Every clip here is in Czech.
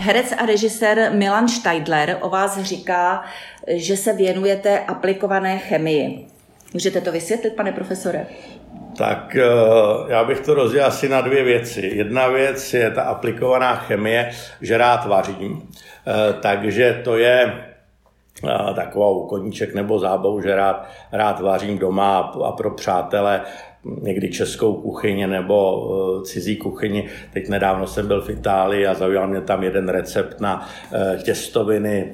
Herec a režisér Milan Steidler o vás říká, že se věnujete aplikované chemii. Můžete to vysvětlit, pane profesore? Tak eh, já bych to rozdělil asi na dvě věci. Jedna věc je ta aplikovaná chemie, že rád vařím. Eh, takže to je eh, takovou koníček nebo zábavu, že rád, rád vařím doma a pro přátele někdy českou kuchyni nebo cizí kuchyni. Teď nedávno jsem byl v Itálii a zaujal mě tam jeden recept na těstoviny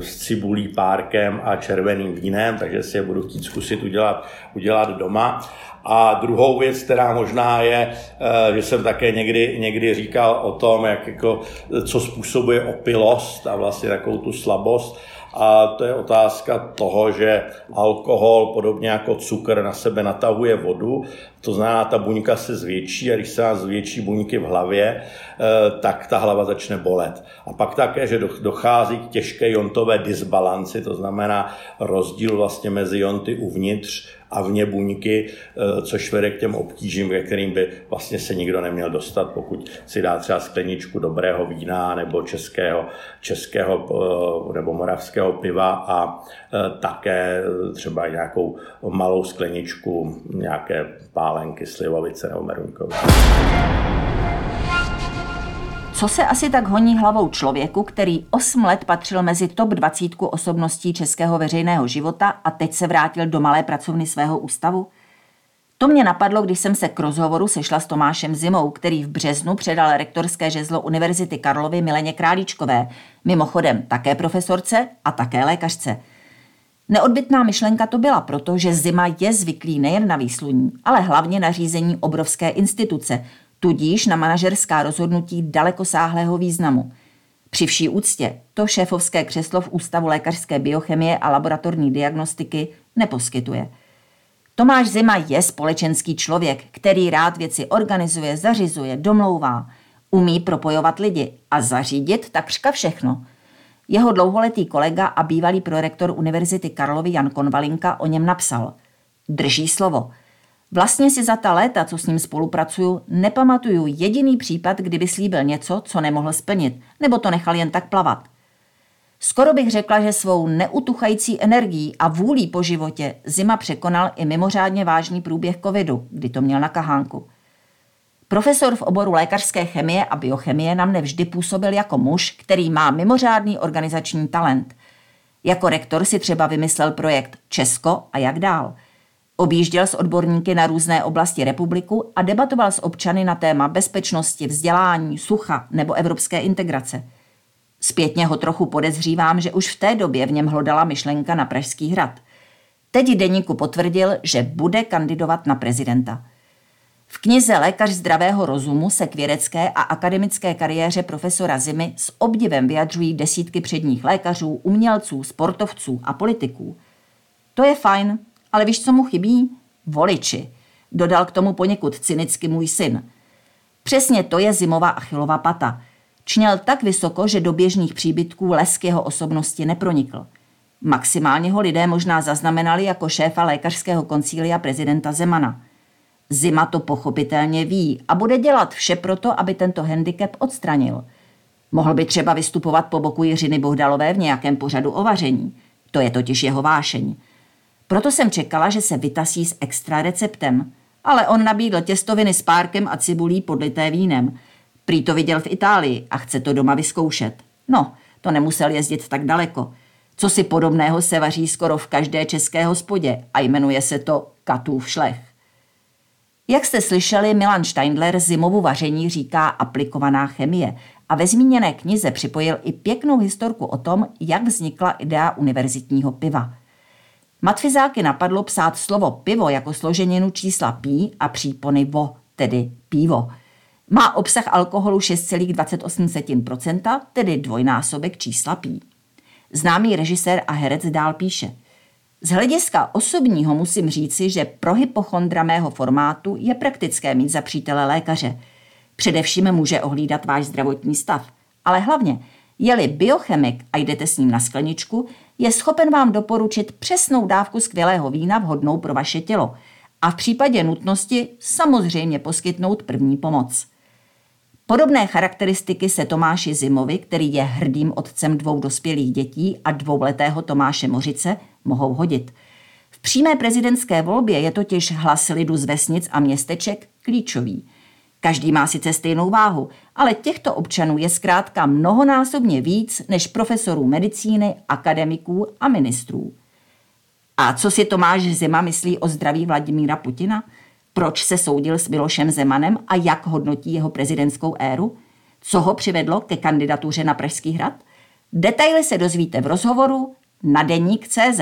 s cibulí, párkem a červeným vínem, takže si je budu chtít zkusit udělat, udělat doma. A druhou věc, která možná je, eh, že jsem také někdy, někdy říkal o tom, jak jako, co způsobuje opilost a vlastně takovou tu slabost. A to je otázka toho, že alkohol, podobně jako cukr, na sebe natahuje vodu. demorou To znamená, ta buňka se zvětší a když se nás zvětší buňky v hlavě, eh, tak ta hlava začne bolet. A pak také, že dochází k těžké jontové disbalanci, to znamená rozdíl vlastně mezi jonty uvnitř a vně buňky, eh, což vede k těm obtížím, ve kterým by vlastně se nikdo neměl dostat, pokud si dá třeba skleničku dobrého vína nebo českého, českého eh, nebo moravského piva a také třeba nějakou malou skleničku nějaké pálenky, slivovice nebo meruňkové. Co se asi tak honí hlavou člověku, který 8 let patřil mezi top 20 osobností českého veřejného života a teď se vrátil do malé pracovny svého ústavu? To mě napadlo, když jsem se k rozhovoru sešla s Tomášem Zimou, který v březnu předal rektorské žezlo Univerzity Karlovy Mileně Králíčkové, mimochodem také profesorce a také lékařce. Neodbitná myšlenka to byla proto, že Zima je zvyklý nejen na výsluní, ale hlavně na řízení obrovské instituce, tudíž na manažerská rozhodnutí dalekosáhlého významu. Při vší úctě to šéfovské křeslo v Ústavu lékařské biochemie a laboratorní diagnostiky neposkytuje. Tomáš Zima je společenský člověk, který rád věci organizuje, zařizuje, domlouvá, umí propojovat lidi a zařídit takřka všechno. Jeho dlouholetý kolega a bývalý prorektor Univerzity Karlovy Jan Konvalinka o něm napsal. Drží slovo – Vlastně si za ta léta, co s ním spolupracuju, nepamatuju jediný případ, kdyby slíbil něco, co nemohl splnit, nebo to nechal jen tak plavat. Skoro bych řekla, že svou neutuchající energií a vůlí po životě Zima překonal i mimořádně vážný průběh covidu, kdy to měl na kahánku. Profesor v oboru lékařské chemie a biochemie nám nevždy působil jako muž, který má mimořádný organizační talent. Jako rektor si třeba vymyslel projekt Česko a jak dál – Objížděl s odborníky na různé oblasti republiku a debatoval s občany na téma bezpečnosti, vzdělání, sucha nebo evropské integrace. Zpětně ho trochu podezřívám, že už v té době v něm hlodala myšlenka na Pražský hrad. Teď deníku potvrdil, že bude kandidovat na prezidenta. V knize Lékař zdravého rozumu se k vědecké a akademické kariéře profesora Zimy s obdivem vyjadřují desítky předních lékařů, umělců, sportovců a politiků. To je fajn, ale víš, co mu chybí? Voliči. Dodal k tomu poněkud cynicky můj syn. Přesně to je zimová achilová pata. Čněl tak vysoko, že do běžných příbytků lesk jeho osobnosti nepronikl. Maximálně ho lidé možná zaznamenali jako šéfa lékařského koncília prezidenta Zemana. Zima to pochopitelně ví a bude dělat vše proto, aby tento handicap odstranil. Mohl by třeba vystupovat po boku Jiřiny Bohdalové v nějakém pořadu o vaření. To je totiž jeho vášeň. Proto jsem čekala, že se vytasí s extra receptem. Ale on nabídl těstoviny s párkem a cibulí podlité vínem. Prý to viděl v Itálii a chce to doma vyzkoušet. No, to nemusel jezdit tak daleko. Co si podobného se vaří skoro v každé české hospodě a jmenuje se to Katův šlech. Jak jste slyšeli, Milan Steindler zimovu vaření říká aplikovaná chemie a ve zmíněné knize připojil i pěknou historku o tom, jak vznikla idea univerzitního piva – Matfizáky napadlo psát slovo pivo jako složeninu čísla pí a přípony vo, tedy pivo. Má obsah alkoholu 6,28%, tedy dvojnásobek čísla pí. Známý režisér a herec dál píše. Z hlediska osobního musím říci, že pro hypochondra mého formátu je praktické mít za přítele lékaře. Především může ohlídat váš zdravotní stav. Ale hlavně, je-li biochemik a jdete s ním na skleničku, je schopen vám doporučit přesnou dávku skvělého vína vhodnou pro vaše tělo a v případě nutnosti samozřejmě poskytnout první pomoc. Podobné charakteristiky se Tomáši Zimovi, který je hrdým otcem dvou dospělých dětí a dvouletého Tomáše Mořice, mohou hodit. V přímé prezidentské volbě je totiž hlas lidu z vesnic a městeček klíčový. Každý má sice stejnou váhu, ale těchto občanů je zkrátka mnohonásobně víc než profesorů medicíny, akademiků a ministrů. A co si Tomáš Zima myslí o zdraví Vladimíra Putina? Proč se soudil s Milošem Zemanem a jak hodnotí jeho prezidentskou éru? Co ho přivedlo ke kandidatuře na Pražský hrad? Detaily se dozvíte v rozhovoru na deník CZ.